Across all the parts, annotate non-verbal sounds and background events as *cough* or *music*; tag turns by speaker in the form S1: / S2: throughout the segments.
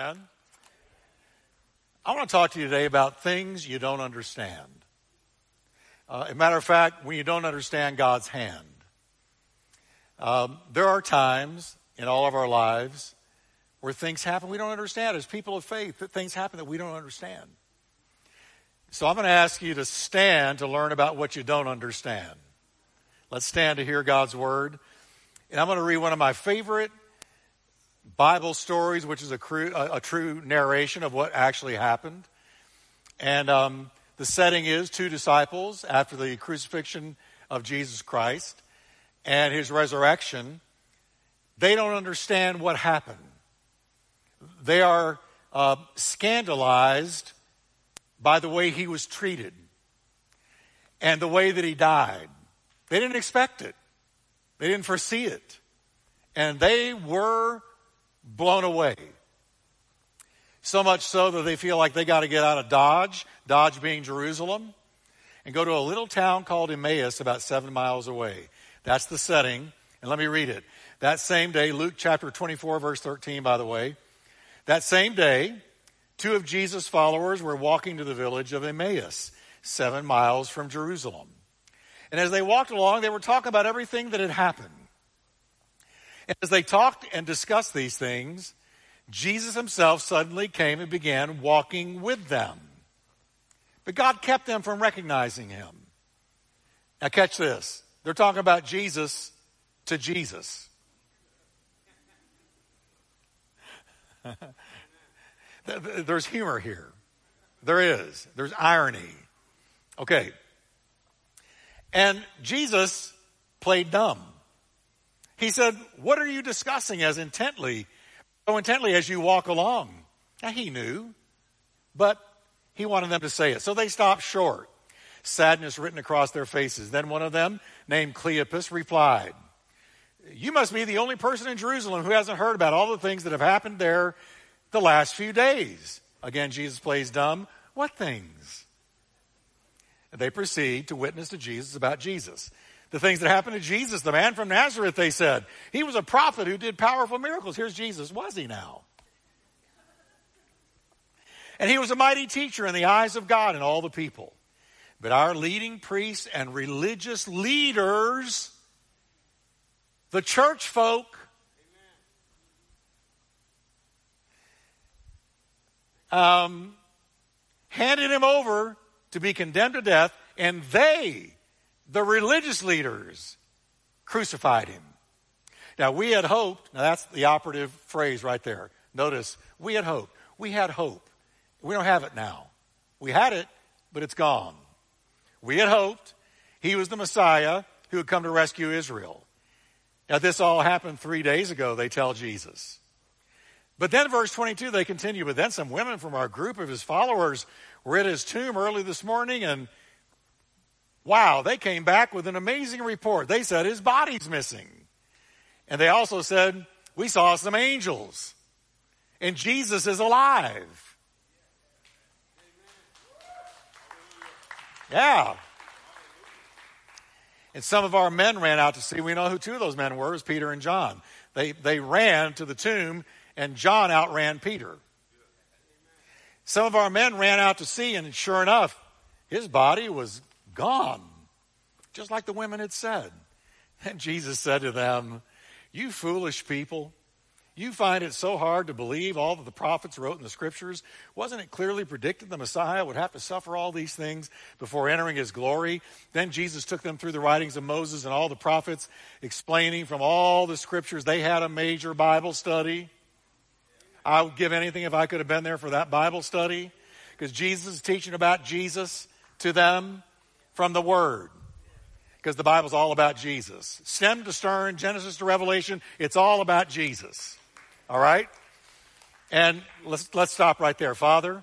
S1: Amen. I want to talk to you today about things you don't understand. Uh, as a matter of fact, when you don't understand God's hand, um, there are times in all of our lives where things happen we don't understand. As people of faith, that things happen that we don't understand. So I'm going to ask you to stand to learn about what you don't understand. Let's stand to hear God's word. And I'm going to read one of my favorite Bible stories, which is a, cru- a, a true narration of what actually happened. And um, the setting is two disciples after the crucifixion of Jesus Christ and his resurrection. They don't understand what happened. They are uh, scandalized by the way he was treated and the way that he died. They didn't expect it. They didn't foresee it. And they were blown away. So much so that they feel like they got to get out of Dodge, Dodge being Jerusalem, and go to a little town called Emmaus about seven miles away. That's the setting. And let me read it. That same day, Luke chapter 24, verse 13, by the way. That same day, two of Jesus' followers were walking to the village of Emmaus, seven miles from Jerusalem. And as they walked along, they were talking about everything that had happened. And *laughs* as they talked and discussed these things, Jesus himself suddenly came and began walking with them. But God kept them from recognizing him. Now, catch this. They're talking about Jesus to Jesus. *laughs* There's humor here. There is. There's irony. Okay. And Jesus played dumb. He said, What are you discussing as intently, so intently as you walk along? Now, he knew, but he wanted them to say it. So they stopped short, sadness written across their faces. Then one of them, named Cleopas, replied, You must be the only person in Jerusalem who hasn't heard about all the things that have happened there the last few days. Again, Jesus plays dumb. What things? They proceed to witness to Jesus about Jesus the things that happened to Jesus, the man from Nazareth, they said. He was a prophet who did powerful miracles. Here's Jesus. Was he now? And he was a mighty teacher in the eyes of God and all the people. But our leading priests and religious leaders, the church folk, um, handed him over to be condemned to death, and they the religious leaders crucified him. Now, we had hoped, now that's the operative phrase right there. Notice, we had hoped. We had hope. We don't have it now. We had it, but it's gone. We had hoped he was the Messiah who would come to rescue Israel. Now, this all happened three days ago, they tell Jesus. But then, verse 22, they continue. But then some women from our group of his followers were at his tomb early this morning, and Wow, they came back with an amazing report. They said his body's missing. And they also said, we saw some angels. And Jesus is alive. Yeah. And some of our men ran out to see. We know who two of those men were. Was Peter and John. They, they ran to the tomb, and John outran Peter. Some of our men ran out to see, and sure enough, his body was gone, just like the women had said. And Jesus said to them, You foolish people, you find it so hard to believe all that the prophets wrote in the scriptures? Wasn't it clearly predicted the Messiah would have to suffer all these things before entering his glory? Then Jesus took them through the writings of Moses and all the prophets, explaining from all the scriptures. They had a major Bible study. I would give anything if I could have been there for that Bible study because Jesus is teaching about Jesus to them from the Word. Because the Bible's all about Jesus. Stem to stern, Genesis to Revelation, it's all about Jesus. All right? And let's, let's stop right there. Father,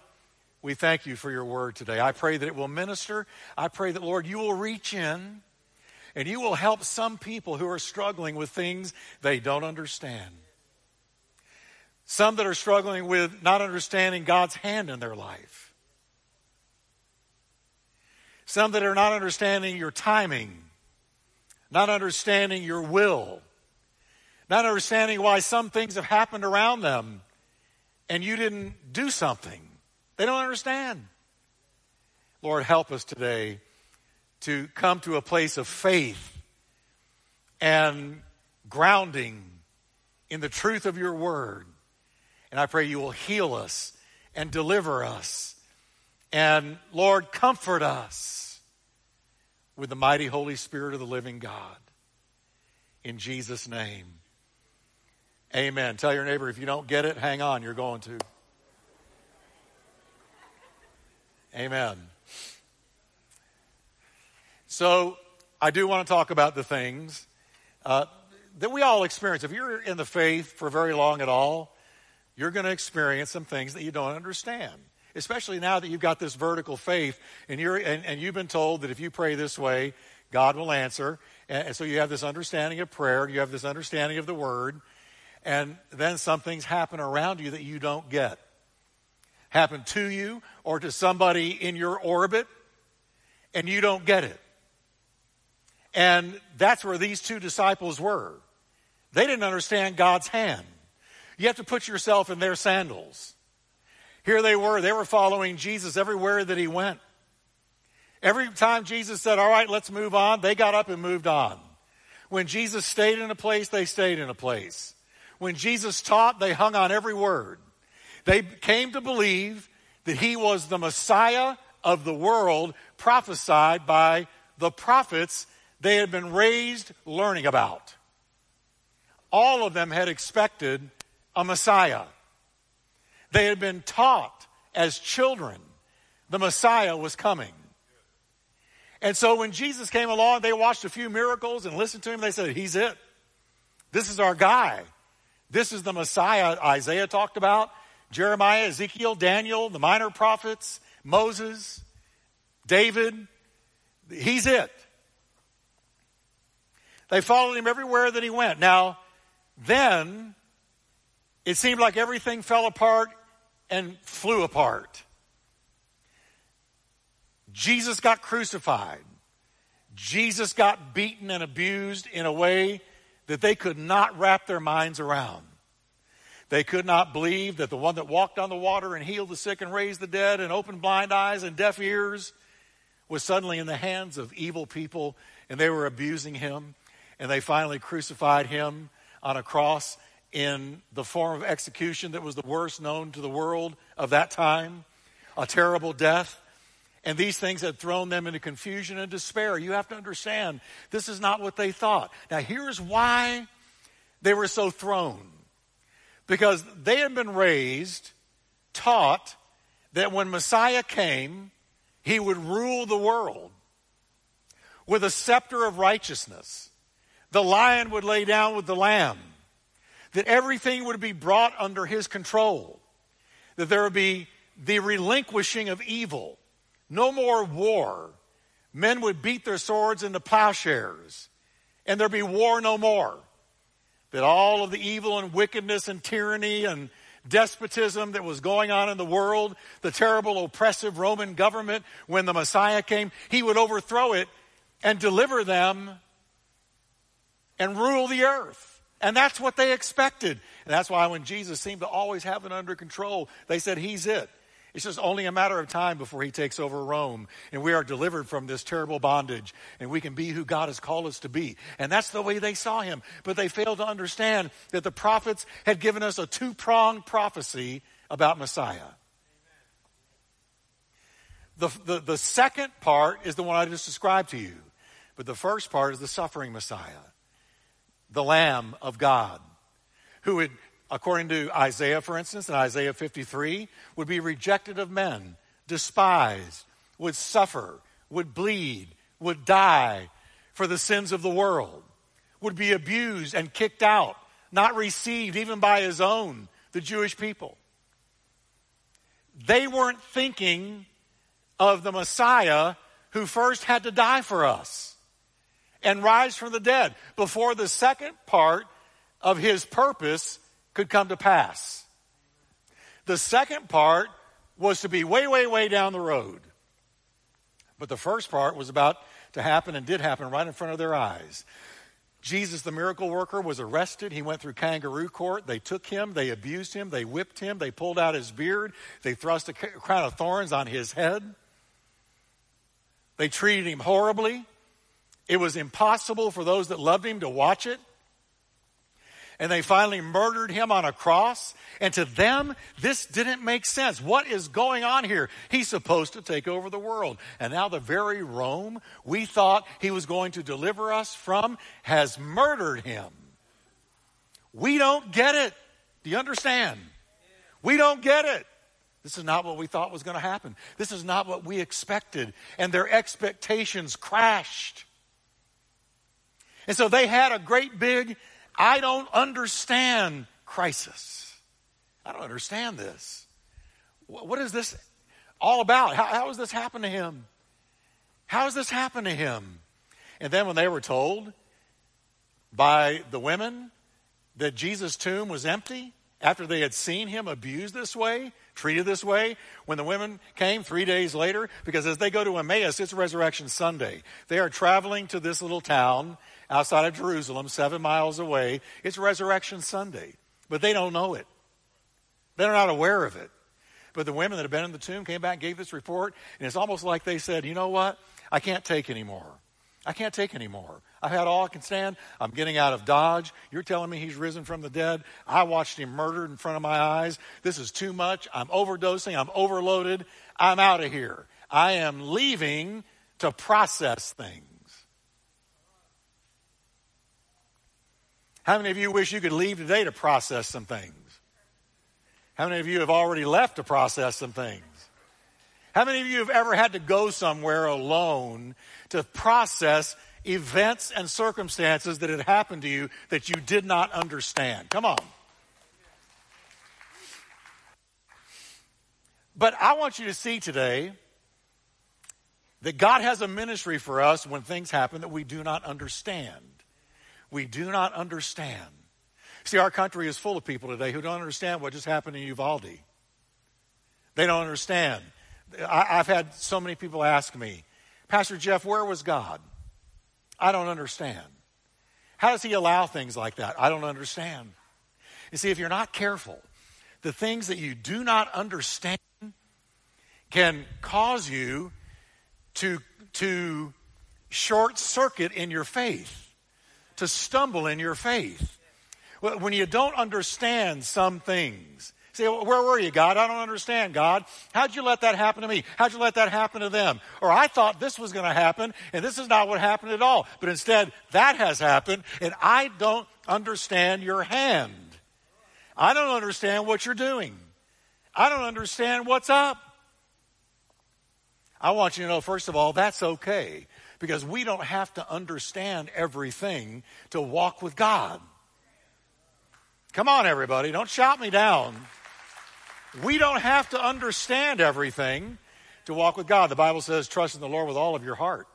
S1: we thank you for your word today. I pray that it will minister. I pray that, Lord, you will reach in and you will help some people who are struggling with things they don't understand. Some that are struggling with not understanding God's hand in their life. Some that are not understanding your timing, not understanding your will, not understanding why some things have happened around them and you didn't do something. They don't understand. Lord, help us today to come to a place of faith and grounding in the truth of your word. And I pray you will heal us and deliver us. And Lord, comfort us with the mighty Holy Spirit of the living God. In Jesus' name. Amen. Tell your neighbor if you don't get it, hang on, you're going to. Amen. So, I do want to talk about the things uh, that we all experience. If you're in the faith for very long at all, you're going to experience some things that you don't understand. Especially now that you've got this vertical faith and, you're, and, and you've been told that if you pray this way, God will answer. And, and so you have this understanding of prayer, you have this understanding of the word, and then some things happen around you that you don't get. Happen to you or to somebody in your orbit, and you don't get it. And that's where these two disciples were. They didn't understand God's hand. You have to put yourself in their sandals. Here they were, they were following Jesus everywhere that he went. Every time Jesus said, All right, let's move on, they got up and moved on. When Jesus stayed in a place, they stayed in a place. When Jesus taught, they hung on every word. They came to believe that he was the Messiah of the world prophesied by the prophets they had been raised learning about. All of them had expected a Messiah. They had been taught as children the Messiah was coming. And so when Jesus came along, they watched a few miracles and listened to him. They said, He's it. This is our guy. This is the Messiah Isaiah talked about. Jeremiah, Ezekiel, Daniel, the minor prophets, Moses, David. He's it. They followed him everywhere that he went. Now, then, it seemed like everything fell apart and flew apart. Jesus got crucified. Jesus got beaten and abused in a way that they could not wrap their minds around. They could not believe that the one that walked on the water and healed the sick and raised the dead and opened blind eyes and deaf ears was suddenly in the hands of evil people and they were abusing him and they finally crucified him on a cross in the form of execution that was the worst known to the world of that time, a terrible death. And these things had thrown them into confusion and despair. You have to understand, this is not what they thought. Now, here's why they were so thrown. Because they had been raised, taught that when Messiah came, he would rule the world with a scepter of righteousness the lion would lay down with the lamb, that everything would be brought under his control, that there would be the relinquishing of evil, no more war. Men would beat their swords into plowshares, and there'd be war no more. That all of the evil and wickedness and tyranny and despotism that was going on in the world, the terrible oppressive Roman government, when the Messiah came, he would overthrow it and deliver them and rule the earth. And that's what they expected. And that's why when Jesus seemed to always have it under control, they said, He's it. It's just only a matter of time before he takes over Rome and we are delivered from this terrible bondage and we can be who God has called us to be. And that's the way they saw him. But they failed to understand that the prophets had given us a two pronged prophecy about Messiah. The, the, the second part is the one I just described to you. But the first part is the suffering Messiah the Lamb of God, who would, according to Isaiah, for instance, in Isaiah 53, would be rejected of men, despised, would suffer, would bleed, would die for the sins of the world, would be abused and kicked out, not received even by his own, the Jewish people. They weren't thinking of the Messiah who first had to die for us and rise from the dead before the second part of his purpose could come to pass. The second part was to be way, way, way down the road. But the first part was about to happen and did happen right in front of their eyes. Jesus, the miracle worker, was arrested. He went through kangaroo court. They took him, they abused him, they whipped him, they pulled out his beard, they thrust a crown of thorns on his head. They treated him horribly. It was impossible for those that loved him to watch it and they finally murdered him on a cross. And to them, this didn't make sense. What is going on here? He's supposed to take over the world. And now the very Rome we thought he was going to deliver us from has murdered him. We don't get it. Do you understand? We don't get it. This is not what we thought was going to happen. This is not what we expected. And their expectations crashed. And so they had a great big I don't understand crisis. I don't understand this. What is this all about? How, how has this happened to him? How has this happened to him? And then when they were told by the women that Jesus' tomb was empty, after they had seen him abused this way, treated this way, when the women came three days later, because as they go to Emmaus, it's Resurrection Sunday. They are traveling to this little town outside of Jerusalem, seven miles away. It's Resurrection Sunday, but they don't know it. They're not aware of it. But the women that have been in the tomb came back and gave this report, and it's almost like they said, you know what? I can't take anymore. I can't take anymore. I've had all I can stand. I'm getting out of Dodge. You're telling me he's risen from the dead. I watched him murdered in front of my eyes. This is too much. I'm overdosing. I'm overloaded. I'm out of here. I am leaving to process things. How many of you wish you could leave today to process some things? How many of you have already left to process some things? How many of you have ever had to go somewhere alone to process events and circumstances that had happened to you that you did not understand? Come on. But I want you to see today that God has a ministry for us when things happen that we do not understand we do not understand. See, our country is full of people today who don't understand what just happened in Uvalde. They don't understand. I, have had so many people ask me, Pastor Jeff, where was God? I don't understand. How does he allow things like that? I don't understand. You see, if you're not careful, the things that you do not understand can cause you to, to short circuit in your faith to stumble in your faith. When you don't understand some things, say, where were you, God? I don't understand, God. How'd you let that happen to me? How'd you let that happen to them? Or I thought this was going to happen, and this is not what happened at all. But instead, that has happened, and I don't understand your hand. I don't understand what you're doing. I don't understand what's up. I want you to know, first of all, that's okay because we don't have to understand everything to walk with God. Come on, everybody, don't shout me down. We don't have to understand everything to walk with God. The Bible says, trust in the Lord with all of your heart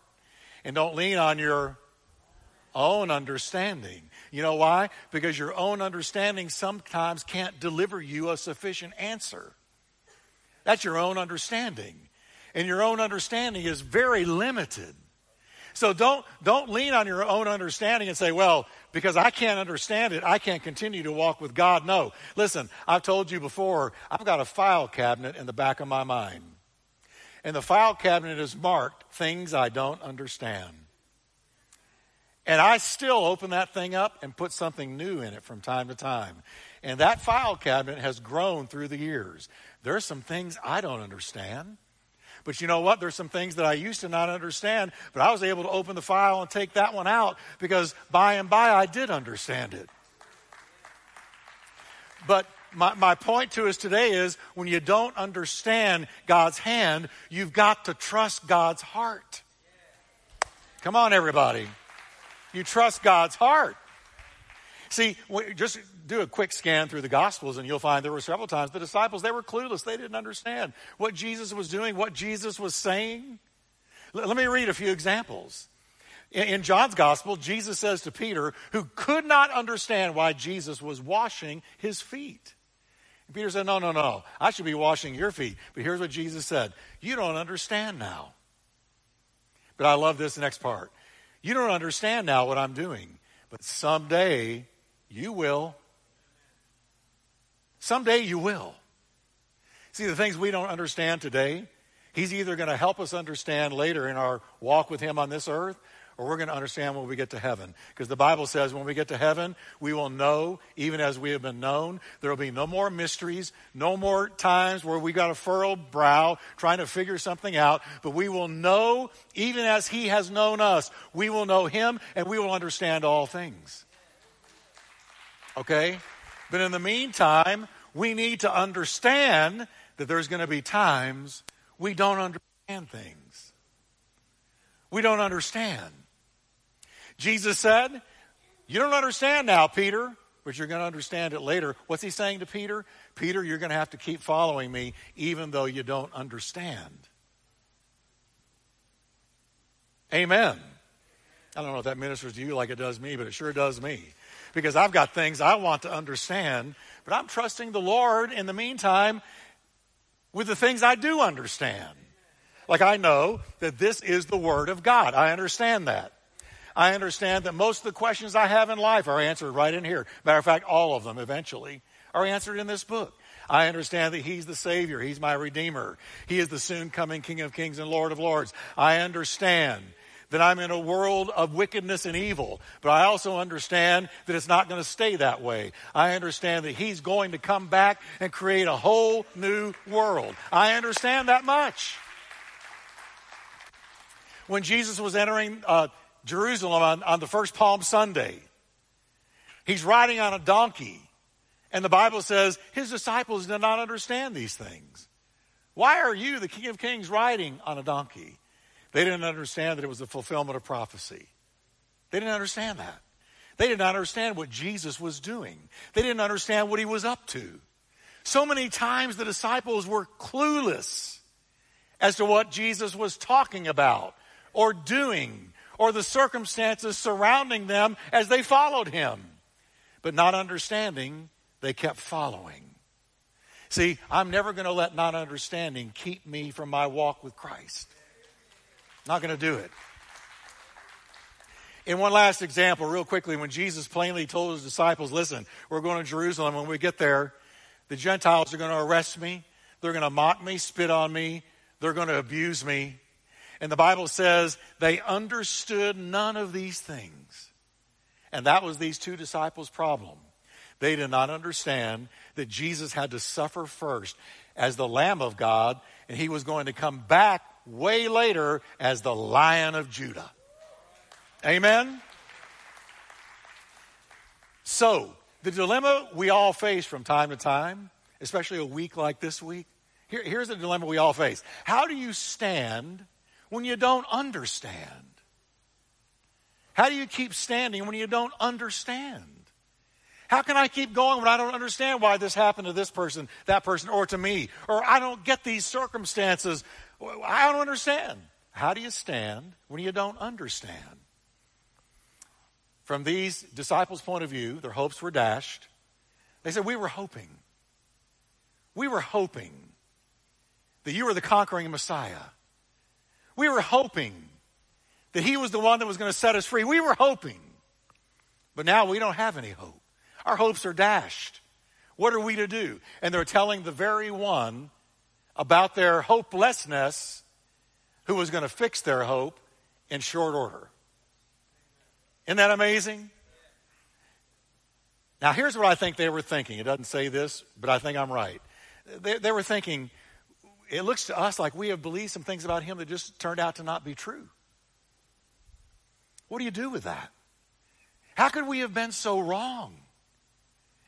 S1: and don't lean on your own understanding. You know why? Because your own understanding sometimes can't deliver you a sufficient answer. That's your own understanding. And your own understanding is very limited. So don't, don't lean on your own understanding and say, well, because I can't understand it, I can't continue to walk with God. No. Listen, I've told you before, I've got a file cabinet in the back of my mind. And the file cabinet is marked things I don't understand. And I still open that thing up and put something new in it from time to time. And that file cabinet has grown through the years. There are some things I don't understand. But you know what? There's some things that I used to not understand, but I was able to open the file and take that one out because by and by I did understand it. But my, my point to us today is when you don't understand God's hand, you've got to trust God's heart. Come on, everybody. You trust God's heart. See, just do a quick scan through the Gospels and you'll find there were several times the disciples, they were clueless. They didn't understand what Jesus was doing, what Jesus was saying. L- let me read a few examples. In, in John's Gospel, Jesus says to Peter, who could not understand why Jesus was washing his feet. And Peter said, No, no, no. I should be washing your feet. But here's what Jesus said You don't understand now. But I love this next part. You don't understand now what I'm doing But someday you will. Someday you will. See, the things we don't understand today, He's either going to help us understand later in our walk with Him on this earth, or we're going to understand when we get to heaven. Because the Bible says when we get to heaven, we will know even as we have been known. There will be no more mysteries, no more times where we got a furrowed brow trying to figure something out, but we will know even as He has known us. We will know Him and we will understand all things. Okay? But in the meantime, we need to understand that there's going to be times we don't understand things. We don't understand. Jesus said, You don't understand now, Peter, but you're going to understand it later. What's he saying to Peter? Peter, you're going to have to keep following me even though you don't understand. Amen. I don't know if that ministers to you like it does me, but it sure does me. Because I've got things I want to understand, but I'm trusting the Lord in the meantime with the things I do understand. Like I know that this is the Word of God. I understand that. I understand that most of the questions I have in life are answered right in here. Matter of fact, all of them eventually are answered in this book. I understand that He's the Savior. He's my Redeemer. He is the soon coming King of Kings and Lord of Lords. I understand that I'm in a world of wickedness and evil, but I also understand that it's not going to stay that way. I understand that He's going to come back and create a whole new world. I understand that much. When Jesus was entering uh, Jerusalem on, on the first Palm Sunday. He's riding on a donkey. And the Bible says his disciples did not understand these things. Why are you, the King of Kings, riding on a donkey? They didn't understand that it was the fulfillment of prophecy. They didn't understand that. They did not understand what Jesus was doing. They didn't understand what he was up to. So many times the disciples were clueless as to what Jesus was talking about or doing or the circumstances surrounding them as they followed him. But not understanding, they kept following. See, I'm never going to let not understanding keep me from my walk with Christ. Not going to do it. In one last example, real quickly, when Jesus plainly told his disciples, listen, we're going to Jerusalem. When we get there, the Gentiles are going to arrest me. They're going to mock me, spit on me. They're going to abuse me. And the Bible says they understood none of these things. And that was these two disciples' problem. They did not understand that Jesus had to suffer first as the Lamb of God, and he was going to come back way later as the Lion of Judah. Amen? So, the dilemma we all face from time to time, especially a week like this week, here, here's the dilemma we all face. How do you stand when you don't understand? How do you keep standing when you don't understand? How can I keep going when I don't understand why this happened to this person, that person, or to me? Or I don't get these circumstances. I don't understand. How do you stand when you don't understand? From these disciples' point of view, their hopes were dashed. They said, We were hoping. We were hoping that you were the conquering Messiah. We were hoping that He was the one that was going to set us free. We were hoping. But now we don't have any hope. Our hopes are dashed. What are we to do? And they're telling the very one about their hopelessness who was going to fix their hope in short order. Isn't that amazing? Now, here's what I think they were thinking. It doesn't say this, but I think I'm right. They, they were thinking, it looks to us like we have believed some things about him that just turned out to not be true. What do you do with that? How could we have been so wrong?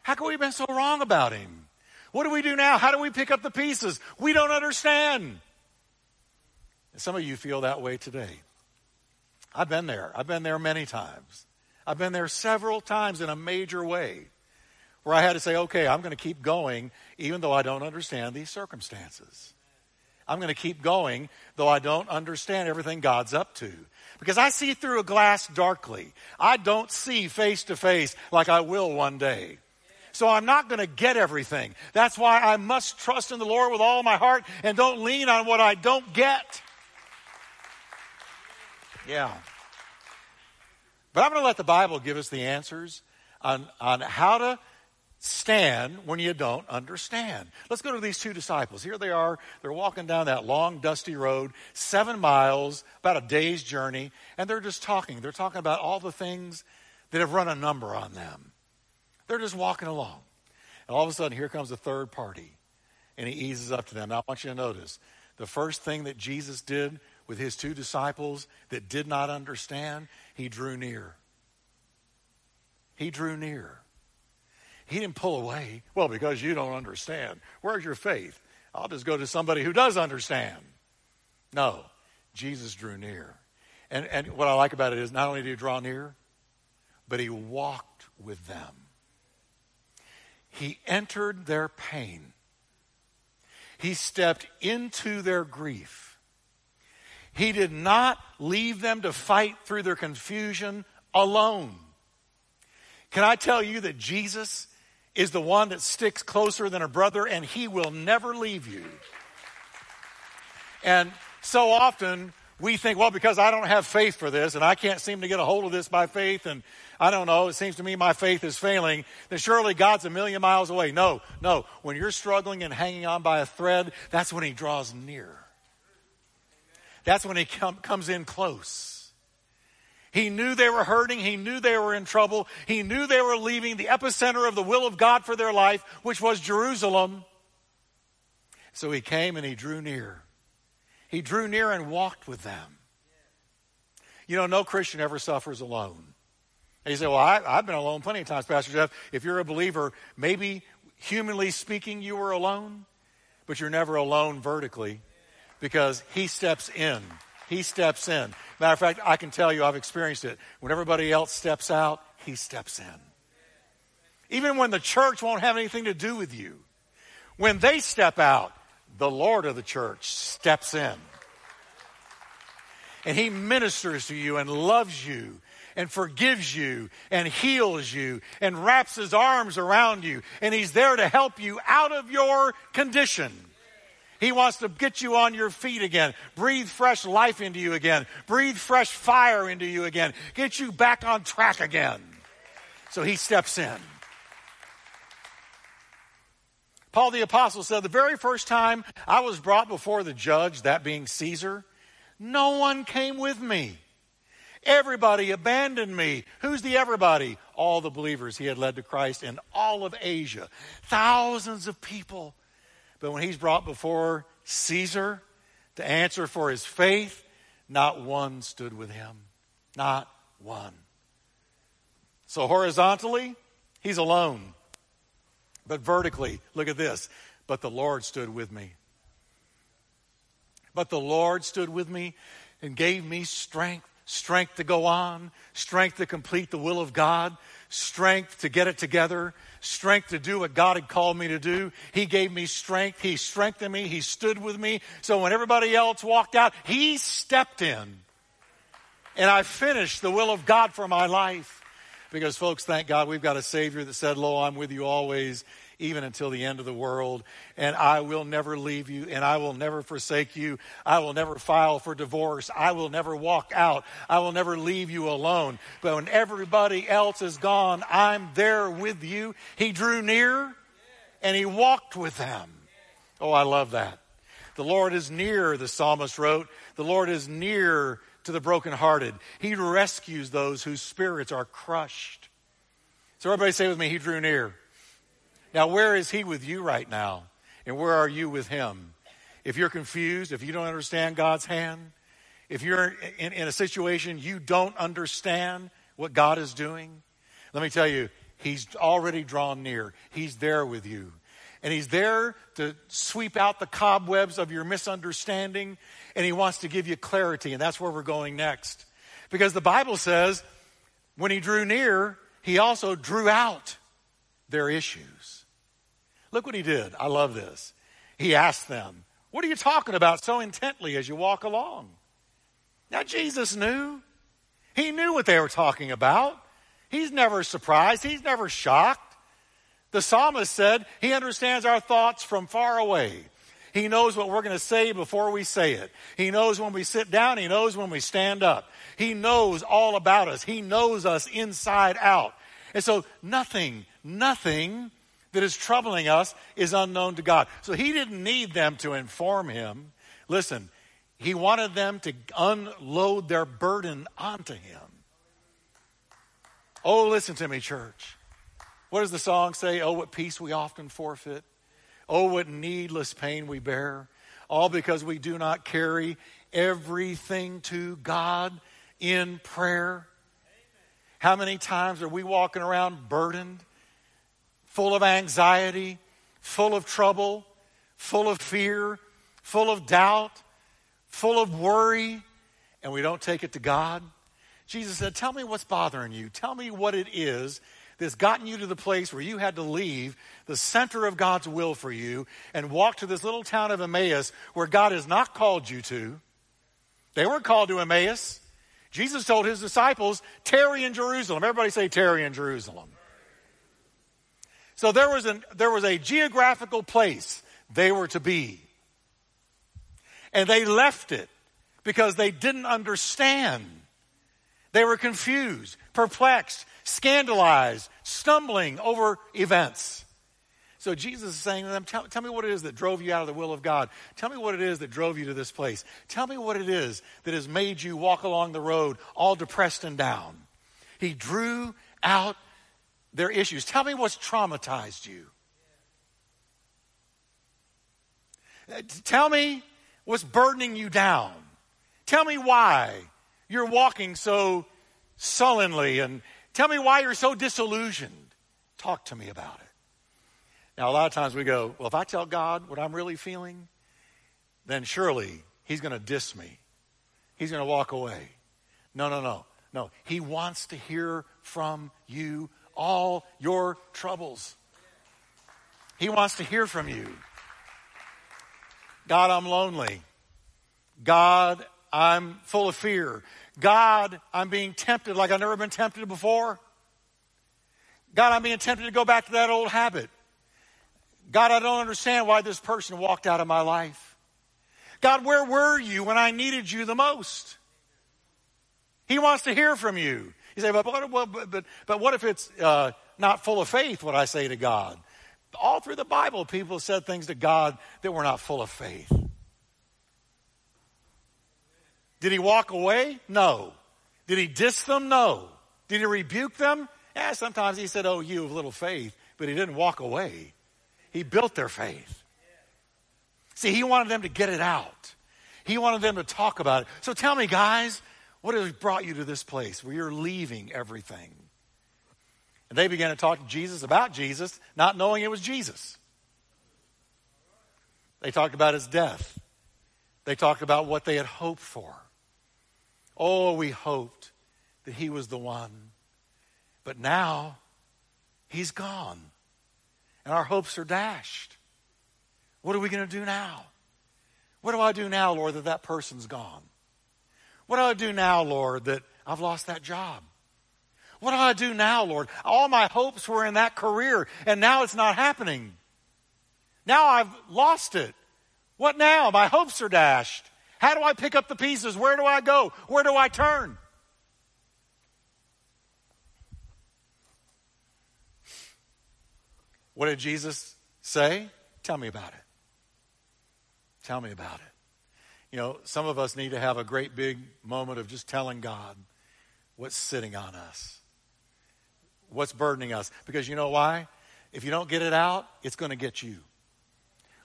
S1: How could we have been so wrong about him? What do we do now? How do we pick up the pieces? We don't understand. And some of you feel that way today. I've been there. I've been there many times. I've been there several times in a major way where I had to say, okay, I'm going to keep going even though I don't understand these circumstances. I'm going to keep going, though I don't understand everything God's up to. Because I see through a glass darkly. I don't see face to face like I will one day. So I'm not going to get everything. That's why I must trust in the Lord with all my heart and don't lean on what I don't get. Yeah. But I'm going to let the Bible give us the answers on, on how to stand when you don't understand. Let's go to these two disciples. Here they are. They're walking down that long, dusty road, seven miles, about a day's journey, and they're just talking. They're talking about all the things that have run a number on them. They're just walking along. And all of a sudden, here comes a third party, and he eases up to them. Now, I want you to notice the first thing that Jesus did with his two disciples that did not understand, he drew near. He drew near. He didn't pull away. Well, because you don't understand. Where's your faith? I'll just go to somebody who does understand. No, Jesus drew near. And, and what I like about it is not only did he draw near, but he walked with them. He entered their pain. He stepped into their grief. He did not leave them to fight through their confusion alone. Can I tell you that Jesus is the one that sticks closer than a brother and he will never leave you? And so often we think, well, because I don't have faith for this and I can't seem to get a hold of this by faith and I don't know, it seems to me my faith is failing, then surely God's a million miles away. No, no. When you're struggling and hanging on by a thread, that's when He draws near. That's when He com- comes in close. He knew they were hurting. He knew they were in trouble. He knew they were leaving the epicenter of the will of God for their life, which was Jerusalem. So He came and He drew near. He drew near and walked with them. You know, no Christian ever suffers alone. And you say, Well, I, have been alone plenty of times, Pastor Jeff. If you're a believer, maybe humanly speaking, you were alone, but you're never alone vertically because He steps in. He steps in. Matter of fact, I can tell you I've experienced it. When everybody else steps out, He steps in. Even when the church won't have anything to do with you, when they step out, the Lord of the church steps in. And he ministers to you and loves you and forgives you and heals you and wraps his arms around you. And he's there to help you out of your condition. He wants to get you on your feet again, breathe fresh life into you again, breathe fresh fire into you again, get you back on track again. So he steps in. Paul the Apostle said, The very first time I was brought before the judge, that being Caesar, no one came with me. Everybody abandoned me. Who's the everybody? All the believers he had led to Christ in all of Asia. Thousands of people. But when he's brought before Caesar to answer for his faith, not one stood with him. Not one. So horizontally, he's alone. But vertically, look at this. But the Lord stood with me. But the Lord stood with me and gave me strength strength to go on, strength to complete the will of God, strength to get it together, strength to do what God had called me to do. He gave me strength. He strengthened me. He stood with me. So when everybody else walked out, He stepped in. And I finished the will of God for my life. Because, folks, thank God we've got a Savior that said, Lo, I'm with you always, even until the end of the world. And I will never leave you, and I will never forsake you. I will never file for divorce. I will never walk out. I will never leave you alone. But when everybody else is gone, I'm there with you. He drew near and he walked with them. Oh, I love that. The Lord is near, the psalmist wrote. The Lord is near to the brokenhearted. He rescues those whose spirits are crushed. So everybody say with me, He drew near. Now, where is He with you right now? And where are you with Him? If you're confused, if you don't understand God's hand, if you're in, in a situation you don't understand what God is doing, let me tell you, He's already drawn near. He's there with you. And He's there to sweep out the cobwebs of your misunderstanding and he wants to give you clarity, and that's where we're going next. Because the Bible says when he drew near, he also drew out their issues. Look what he did. I love this. He asked them, What are you talking about so intently as you walk along? Now, Jesus knew. He knew what they were talking about. He's never surprised, he's never shocked. The psalmist said he understands our thoughts from far away. He knows what we're going to say before we say it. He knows when we sit down. He knows when we stand up. He knows all about us. He knows us inside out. And so nothing, nothing that is troubling us is unknown to God. So he didn't need them to inform him. Listen, he wanted them to unload their burden onto him. Oh, listen to me, church. What does the song say? Oh, what peace we often forfeit. Oh, what needless pain we bear. All because we do not carry everything to God in prayer. How many times are we walking around burdened, full of anxiety, full of trouble, full of fear, full of doubt, full of worry, and we don't take it to God? Jesus said, Tell me what's bothering you. Tell me what it is that's gotten you to the place where you had to leave the center of God's will for you and walk to this little town of Emmaus where God has not called you to. They weren't called to Emmaus. Jesus told his disciples, tarry in Jerusalem. Everybody say tarry in Jerusalem. So there was, an, there was a geographical place they were to be. And they left it because they didn't understand. They were confused, perplexed, scandalized, stumbling over events. So Jesus is saying to them, tell, tell, me what it is that drove you out of the will of God. Tell me what it is that drove you to this place. Tell me what it is that has made you walk along the road all depressed and down. He drew out their issues. Tell me what's traumatized you. Uh, tell me what's burdening you down. Tell me why you're walking so sullenly and tell me why you're so disillusioned. Talk to me about it. Now, a lot of times we go, well, if I tell God what I'm really feeling, then surely He's going to diss me. He's going to walk away. No, no, no. No. He wants to hear from you all your troubles. He wants to hear from you. God, I'm lonely. God, I'm full of fear. God, I'm being tempted like I've never been tempted before. God, I'm being tempted to go back to that old habit. God, I don't understand why this person walked out of my life. God, where were you when I needed you the most? He wants to hear from you. You say, but, but, but, but what if it's uh, not full of faith, what I say to God? All through the Bible, people said things to God that were not full of faith. Did he walk away? No. Did he diss them? No. Did he rebuke them? Yeah, sometimes he said, Oh, you of little faith, but he didn't walk away. He built their faith. See, he wanted them to get it out. He wanted them to talk about it. So tell me, guys, what has brought you to this place where you're leaving everything? And they began to talk to Jesus about Jesus, not knowing it was Jesus. They talked about his death. They talked about what they had hoped for. Oh, we hoped that he was the one. But now, he's gone and our hopes are dashed. What are we going to do now? What do I do now, Lord, that that person's gone? What do I do now, Lord, that I've lost that job? What do I do now, Lord? All my hopes were in that career, and now it's not happening. Now I've lost it. What now? My hopes are dashed. How do I pick up the pieces? Where do I go? Where do I turn? What did Jesus say? Tell me about it. Tell me about it. You know, some of us need to have a great big moment of just telling God what's sitting on us, what's burdening us. Because you know why? If you don't get it out, it's going to get you.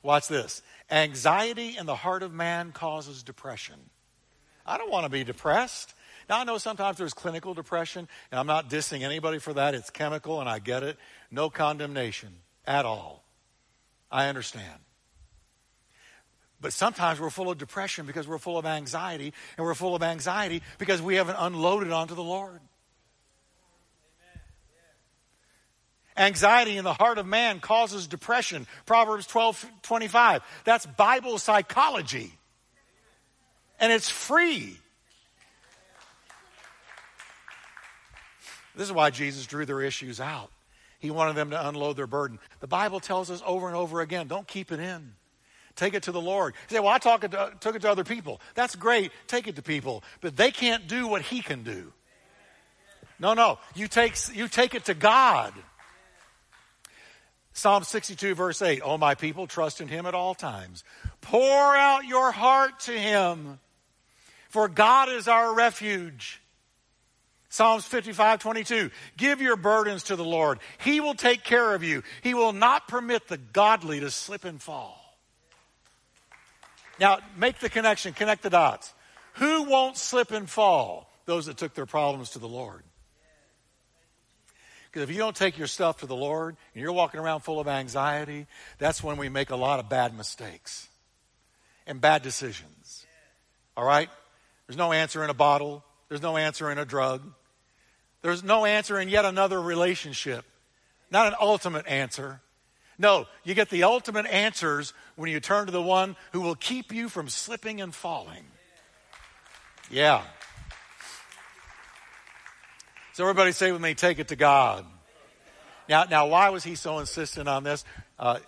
S1: Watch this. Anxiety in the heart of man causes depression. I don't want to be depressed. Now, I know sometimes there's clinical depression, and I'm not dissing anybody for that. It's chemical, and I get it. No condemnation at all. I understand. But sometimes we're full of depression because we're full of anxiety, and we're full of anxiety because we haven't unloaded onto the Lord. Anxiety in the heart of man causes depression. Proverbs 12 25. That's Bible psychology. And it's free. This is why Jesus drew their issues out. He wanted them to unload their burden. The Bible tells us over and over again don't keep it in. Take it to the Lord. You say, well, I talk it to, took it to other people. That's great. Take it to people. But they can't do what he can do. No, no. You take, you take it to God. Psalm 62, verse 8. Oh, my people, trust in him at all times. Pour out your heart to him, for God is our refuge. Psalms 55, 22. Give your burdens to the Lord. He will take care of you. He will not permit the godly to slip and fall. Now, make the connection, connect the dots. Who won't slip and fall? Those that took their problems to the Lord. Because if you don't take your stuff to the Lord and you're walking around full of anxiety, that's when we make a lot of bad mistakes and bad decisions. All right? There's no answer in a bottle, there's no answer in a drug, there's no answer in yet another relationship. Not an ultimate answer. No, you get the ultimate answers when you turn to the one who will keep you from slipping and falling. Yeah. So everybody say with me, take it to God. Now, now why was he so insistent on this? Uh,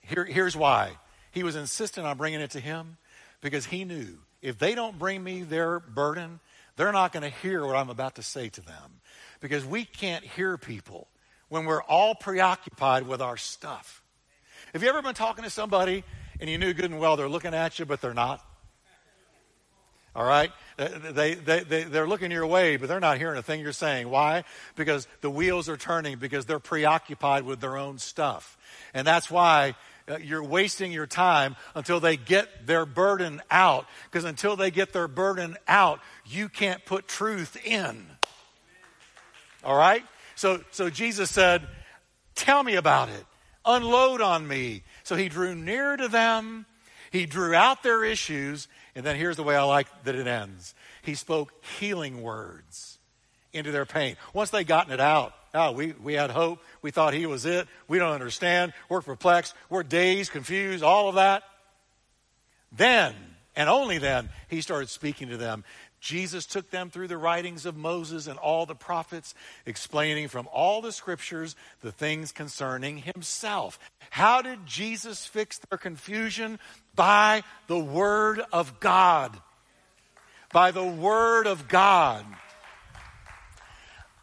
S1: here, here's why. He was insistent on bringing it to him because he knew if they don't bring me their burden, they're not going to hear what I'm about to say to them because we can't hear people when we're all preoccupied with our stuff. Have you ever been talking to somebody and you knew good and well they're looking at you, but they're not? All right? They, they, they, they're looking your way, but they're not hearing a thing you're saying. Why? Because the wheels are turning, because they're preoccupied with their own stuff. And that's why uh, you're wasting your time until they get their burden out. Because until they get their burden out, you can't put truth in. All right? So, so Jesus said, Tell me about it. Unload on me. So he drew near to them. He drew out their issues. And then here's the way I like that it ends He spoke healing words into their pain. Once they'd gotten it out, oh, we, we had hope. We thought he was it. We don't understand. We're perplexed. We're dazed, confused, all of that. Then, and only then, he started speaking to them. Jesus took them through the writings of Moses and all the prophets, explaining from all the scriptures the things concerning himself. How did Jesus fix their confusion? By the Word of God. By the Word of God.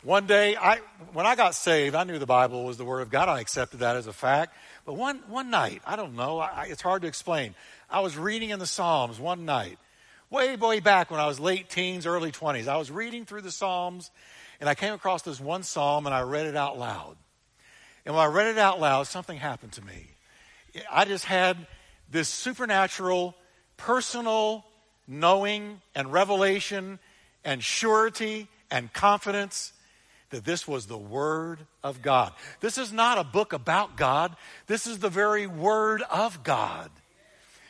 S1: One day, I, when I got saved, I knew the Bible was the Word of God. I accepted that as a fact. But one, one night, I don't know, I, it's hard to explain. I was reading in the Psalms one night way, way back when I was late teens, early 20s. I was reading through the Psalms and I came across this one Psalm and I read it out loud. And when I read it out loud, something happened to me. I just had this supernatural, personal knowing and revelation and surety and confidence that this was the Word of God. This is not a book about God, this is the very Word of God.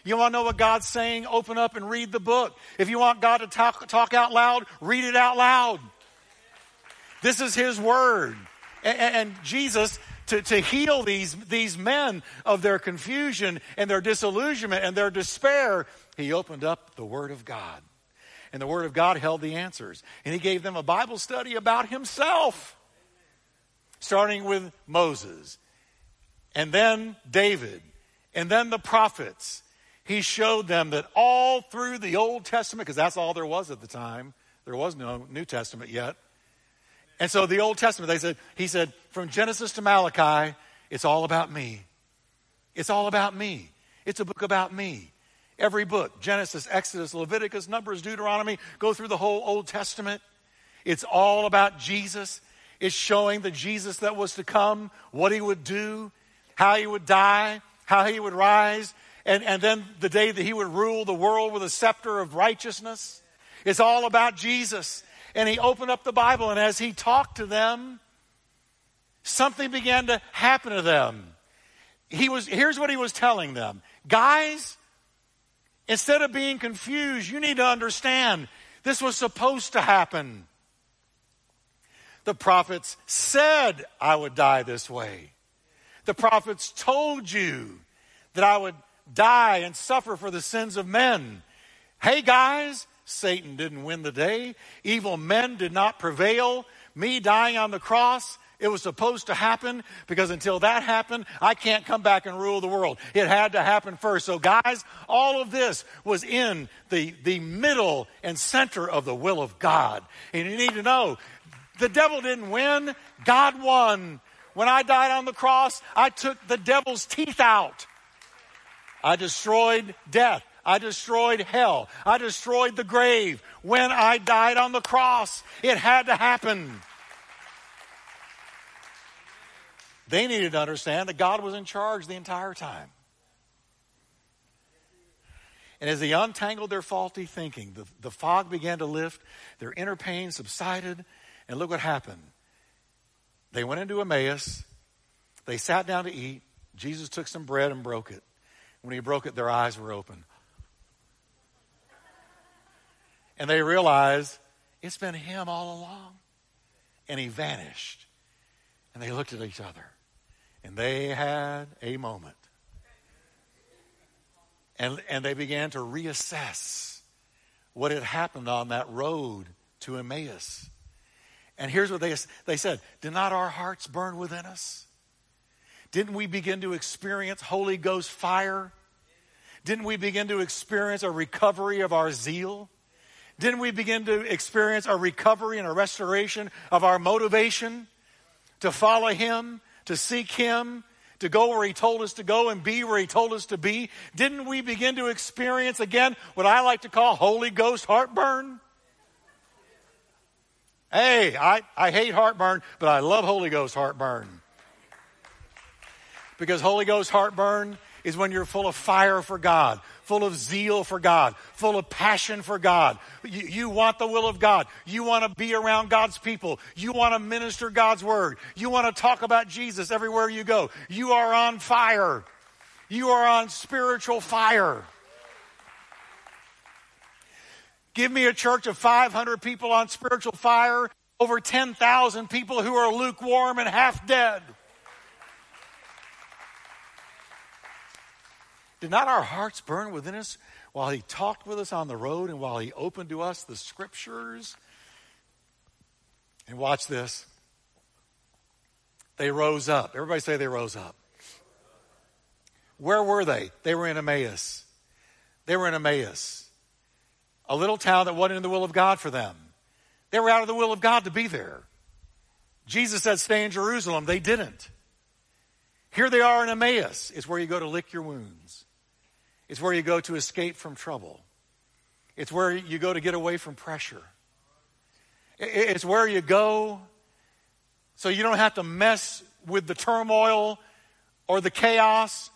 S1: You want to know what God's saying? Open up and read the book. If you want God to talk, talk out loud, read it out loud. This is His Word. And, and Jesus, to, to heal these, these men of their confusion and their disillusionment and their despair, He opened up the Word of God. And the Word of God held the answers. And He gave them a Bible study about Himself, starting with Moses, and then David, and then the prophets he showed them that all through the Old Testament, because that's all there was at the time, there was no New Testament yet. And so the Old Testament, they said, he said, from Genesis to Malachi, it's all about me. It's all about me. It's a book about me. Every book, Genesis, Exodus, Leviticus, Numbers, Deuteronomy, go through the whole Old Testament. It's all about Jesus. It's showing the Jesus that was to come, what he would do, how he would die, how he would rise, and, and then the day that he would rule the world with a scepter of righteousness. It's all about Jesus. And he opened up the Bible, and as he talked to them, something began to happen to them. He was, here's what he was telling them Guys, instead of being confused, you need to understand this was supposed to happen. The prophets said I would die this way. The prophets told you that I would die and suffer for the sins of men. Hey guys, Satan didn't win the day. Evil men did not prevail. Me dying on the cross It was supposed to happen because until that happened, I can't come back and rule the world. It had to happen first. So, guys, all of this was in the, the middle and center of the will of God. And you need to know the devil didn't win, God won. When I died on the cross, I took the devil's teeth out. I destroyed death. I destroyed hell. I destroyed the grave when I died on the cross. It had to happen. They needed to understand that God was in charge the entire time. And as they untangled their faulty thinking, the, the fog began to lift, their inner pain subsided, and look what happened. They went into Emmaus, they sat down to eat. Jesus took some bread and broke it. When he broke it, their eyes were open. And they realized it's been him all along. And he vanished. And they looked at each other. And they had a moment. And, and they began to reassess what had happened on that road to Emmaus. And here's what they, they said Did not our hearts burn within us? Didn't we begin to experience Holy Ghost fire? Didn't we begin to experience a recovery of our zeal? Didn't we begin to experience a recovery and a restoration of our motivation to follow Him, to seek Him, to go where He told us to go and be where He told us to be? Didn't we begin to experience again what I like to call Holy Ghost heartburn? Hey, I, I hate heartburn, but I love Holy Ghost heartburn. Because Holy Ghost heartburn is when you're full of fire for God, full of zeal for God, full of passion for God. You, you, want the will of God. You want to be around God's people. You want to minister God's word. You want to talk about Jesus everywhere you go. You are on fire. You are on spiritual fire. Give me a church of 500 people on spiritual fire, over 10,000 people who are lukewarm and half dead. Did not our hearts burn within us while he talked with us on the road and while he opened to us the scriptures? And watch this. They rose up. Everybody say they rose up. Where were they? They were in Emmaus. They were in Emmaus, a little town that wasn't in the will of God for them. They were out of the will of God to be there. Jesus said, Stay in Jerusalem. They didn't. Here they are in Emmaus. It's where you go to lick your wounds. It's where you go to escape from trouble. It's where you go to get away from pressure. It's where you go so you don't have to mess with the turmoil or the chaos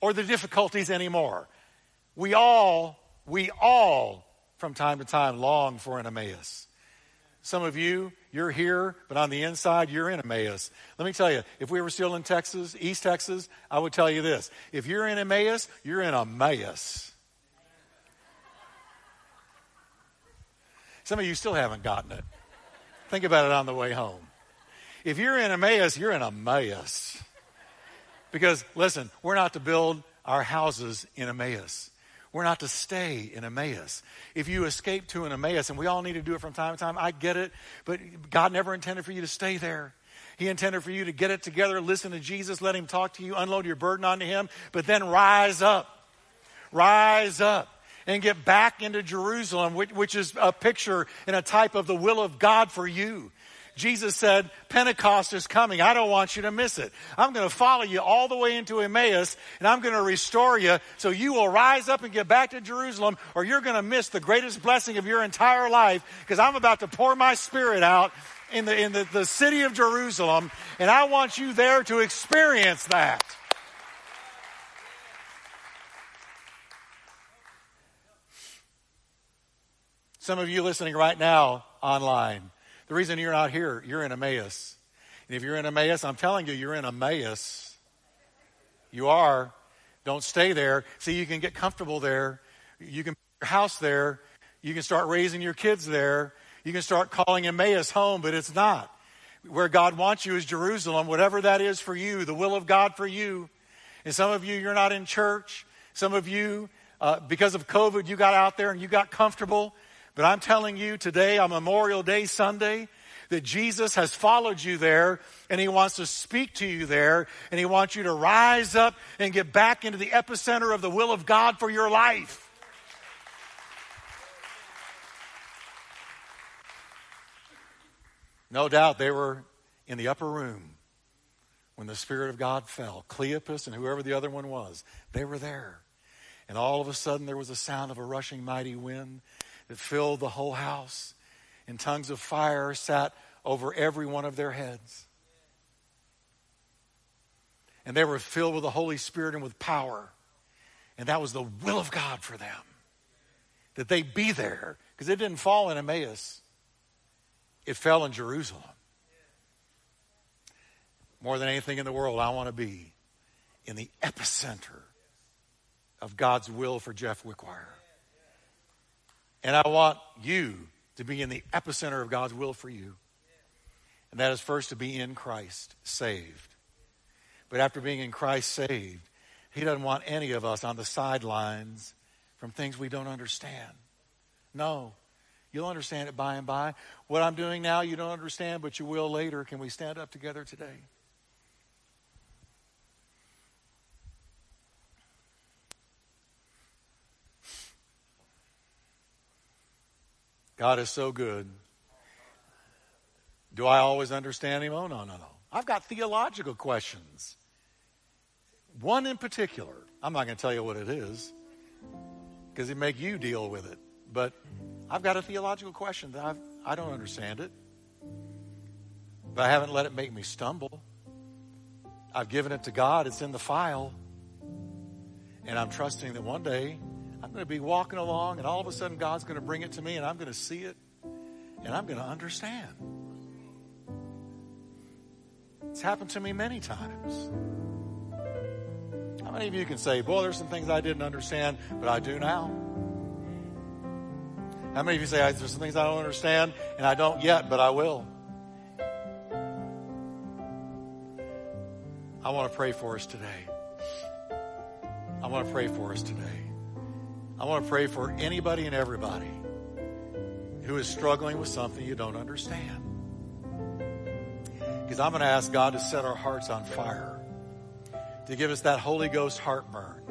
S1: or the difficulties anymore. We all, we all, from time to time, long for an Emmaus. Some of you, you're here, but on the inside, you're in Emmaus. Let me tell you, if we were still in Texas, East Texas, I would tell you this. If you're in Emmaus, you're in Emmaus. Some of you still haven't gotten it. Think about it on the way home. If you're in Emmaus, you're in Emmaus. Because, listen, we're not to build our houses in Emmaus. We're not to stay in Emmaus. If you escape to an Emmaus, and we all need to do it from time to time, I get it, but God never intended for you to stay there. He intended for you to get it together, listen to Jesus, let Him talk to you, unload your burden onto Him, but then rise up. Rise up and get back into Jerusalem, which, which is a picture and a type of the will of God for you. Jesus said, Pentecost is coming. I don't want you to miss it. I'm going to follow you all the way into Emmaus and I'm going to restore you so you will rise up and get back to Jerusalem or you're going to miss the greatest blessing of your entire life because I'm about to pour my spirit out in the, in the, the city of Jerusalem and I want you there to experience that. Some of you listening right now online, the reason you're not here, you're in Emmaus. And if you're in Emmaus, I'm telling you, you're in Emmaus. You are. Don't stay there. See, you can get comfortable there. You can put your house there. You can start raising your kids there. You can start calling Emmaus home, but it's not. Where God wants you is Jerusalem, whatever that is for you, the will of God for you. And some of you, you're not in church. Some of you, uh, because of COVID, you got out there and you got comfortable. But I'm telling you today, on Memorial Day Sunday, that Jesus has followed you there and he wants to speak to you there and he wants you to rise up and get back into the epicenter of the will of God for your life. No doubt they were in the upper room when the Spirit of God fell. Cleopas and whoever the other one was, they were there. And all of a sudden there was a sound of a rushing mighty wind that filled the whole house and tongues of fire sat over every one of their heads. And they were filled with the Holy Spirit and with power. And that was the will of God for them. That they be there. Because it didn't fall in Emmaus, it fell in Jerusalem. More than anything in the world, I want to be in the epicenter of God's will for Jeff Wickwire. And I want you to be in the epicenter of God's will for you. And that is first to be in Christ, saved. But after being in Christ saved, He doesn't want any of us on the sidelines from things we don't understand. No. You'll understand it by and by. What I'm doing now, you don't understand, but you will later. Can we stand up together today? God is so good. Do I always understand Him? Oh, no, no, no. I've got theological questions. One in particular. I'm not going to tell you what it is because it make you deal with it. But I've got a theological question that I've, I don't understand it. But I haven't let it make me stumble. I've given it to God. It's in the file. And I'm trusting that one day I'm going to be walking along, and all of a sudden, God's going to bring it to me, and I'm going to see it, and I'm going to understand. It's happened to me many times. How many of you can say, Boy, there's some things I didn't understand, but I do now? How many of you say, There's some things I don't understand, and I don't yet, but I will? I want to pray for us today. I want to pray for us today. I want to pray for anybody and everybody who is struggling with something you don't understand. Because I'm going to ask God to set our hearts on fire, to give us that Holy Ghost heartburn,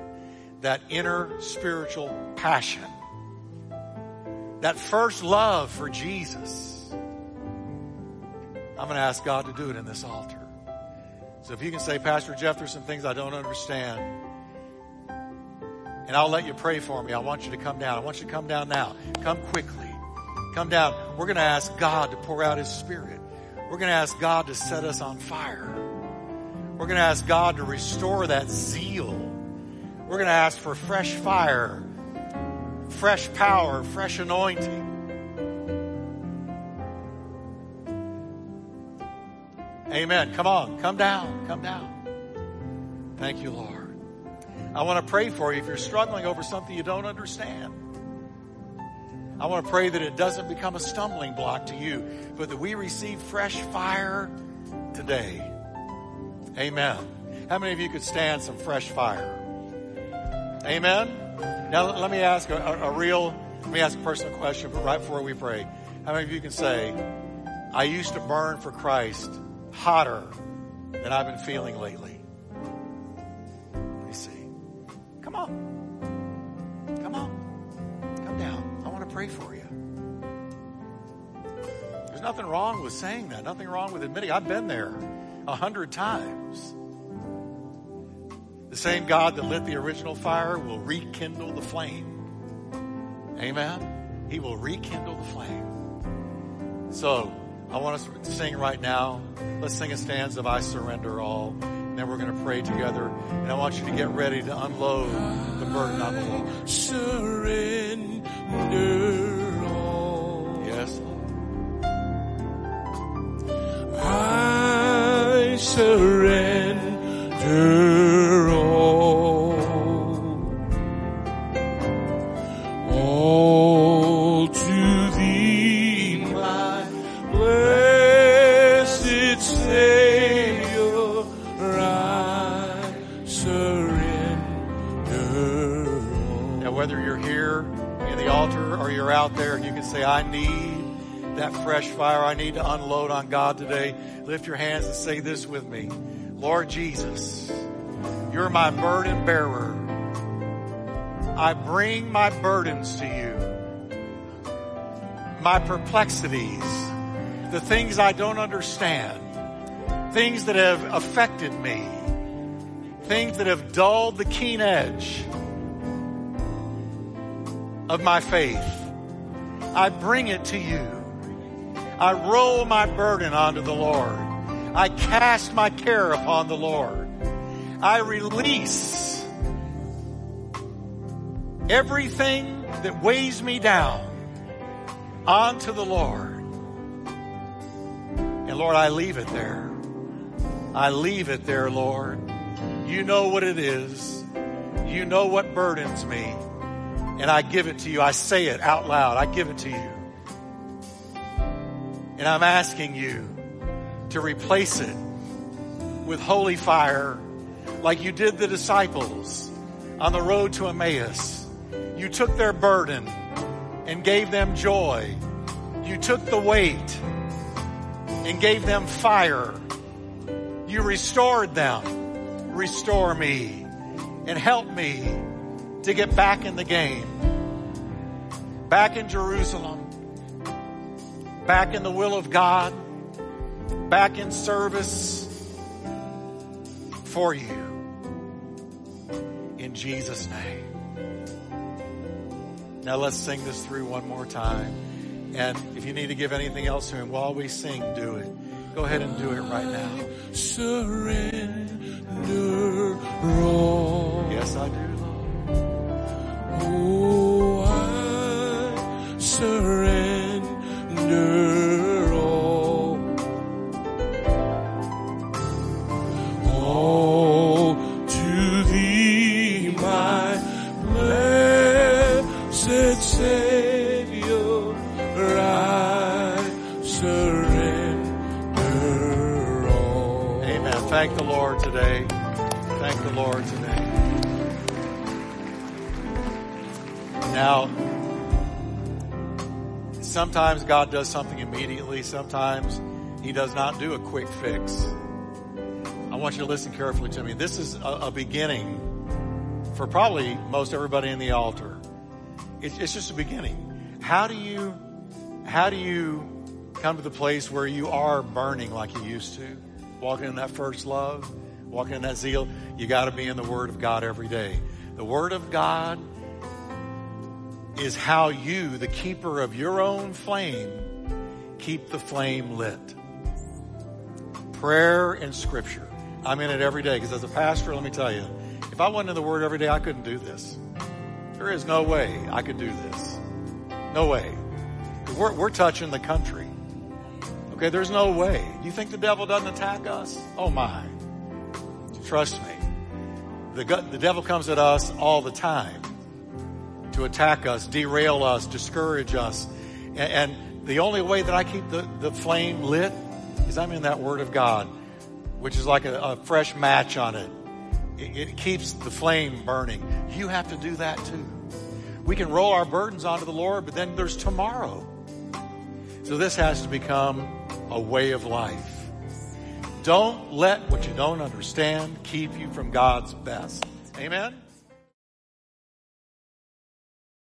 S1: that inner spiritual passion, that first love for Jesus. I'm going to ask God to do it in this altar. So if you can say, Pastor Jeff, there's some things I don't understand. And I'll let you pray for me. I want you to come down. I want you to come down now. Come quickly. Come down. We're going to ask God to pour out His Spirit. We're going to ask God to set us on fire. We're going to ask God to restore that zeal. We're going to ask for fresh fire, fresh power, fresh anointing. Amen. Come on. Come down. Come down. Thank you, Lord. I want to pray for you if you're struggling over something you don't understand. I want to pray that it doesn't become a stumbling block to you, but that we receive fresh fire today. Amen. How many of you could stand some fresh fire? Amen. Now let me ask a, a, a real, let me ask a personal question but right before we pray. How many of you can say, I used to burn for Christ hotter than I've been feeling lately? Pray for you. There's nothing wrong with saying that, nothing wrong with admitting I've been there a hundred times. The same God that lit the original fire will rekindle the flame. Amen. He will rekindle the flame. So I want us to sing right now. Let's sing a stanza of I surrender all. And then we're going to pray together. And I want you to get ready to unload the burden on the Lord.
S2: Surrender all.
S1: Yes.
S2: I surrender
S1: say, I need that fresh fire I need to unload on God today, lift your hands and say this with me. Lord Jesus, you're my burden bearer. I bring my burdens to you. My perplexities, the things I don't understand, things that have affected me, things that have dulled the keen edge of my faith. I bring it to you. I roll my burden onto the Lord. I cast my care upon the Lord. I release everything that weighs me down onto the Lord. And Lord, I leave it there. I leave it there, Lord. You know what it is. You know what burdens me. And I give it to you. I say it out loud. I give it to you. And I'm asking you to replace it with holy fire like you did the disciples on the road to Emmaus. You took their burden and gave them joy. You took the weight and gave them fire. You restored them. Restore me and help me to get back in the game. Back in Jerusalem. Back in the will of God. Back in service for you. In Jesus' name. Now let's sing this through one more time. And if you need to give anything else to Him while we sing, do it. Go ahead and do it right now.
S2: Surrender all.
S1: Yes, I do, Thank the Lord today. Thank the Lord today. Now, sometimes God does something immediately. Sometimes He does not do a quick fix. I want you to listen carefully to me. This is a, a beginning for probably most everybody in the altar. It's, it's just a beginning. How do you, how do you come to the place where you are burning like you used to? Walking in that first love, walking in that zeal. You got to be in the Word of God every day. The Word of God is how you, the keeper of your own flame, keep the flame lit. Prayer and Scripture. I'm in it every day because as a pastor, let me tell you, if I wasn't in the Word every day, I couldn't do this. There is no way I could do this. No way. We're, we're touching the country. Okay, there's no way. You think the devil doesn't attack us? Oh my. Trust me. The, the devil comes at us all the time to attack us, derail us, discourage us. And, and the only way that I keep the, the flame lit is I'm in that Word of God, which is like a, a fresh match on it. it. It keeps the flame burning. You have to do that too. We can roll our burdens onto the Lord, but then there's tomorrow. So this has to become a way of life. Don't let what you don't understand keep you from God's best. Amen?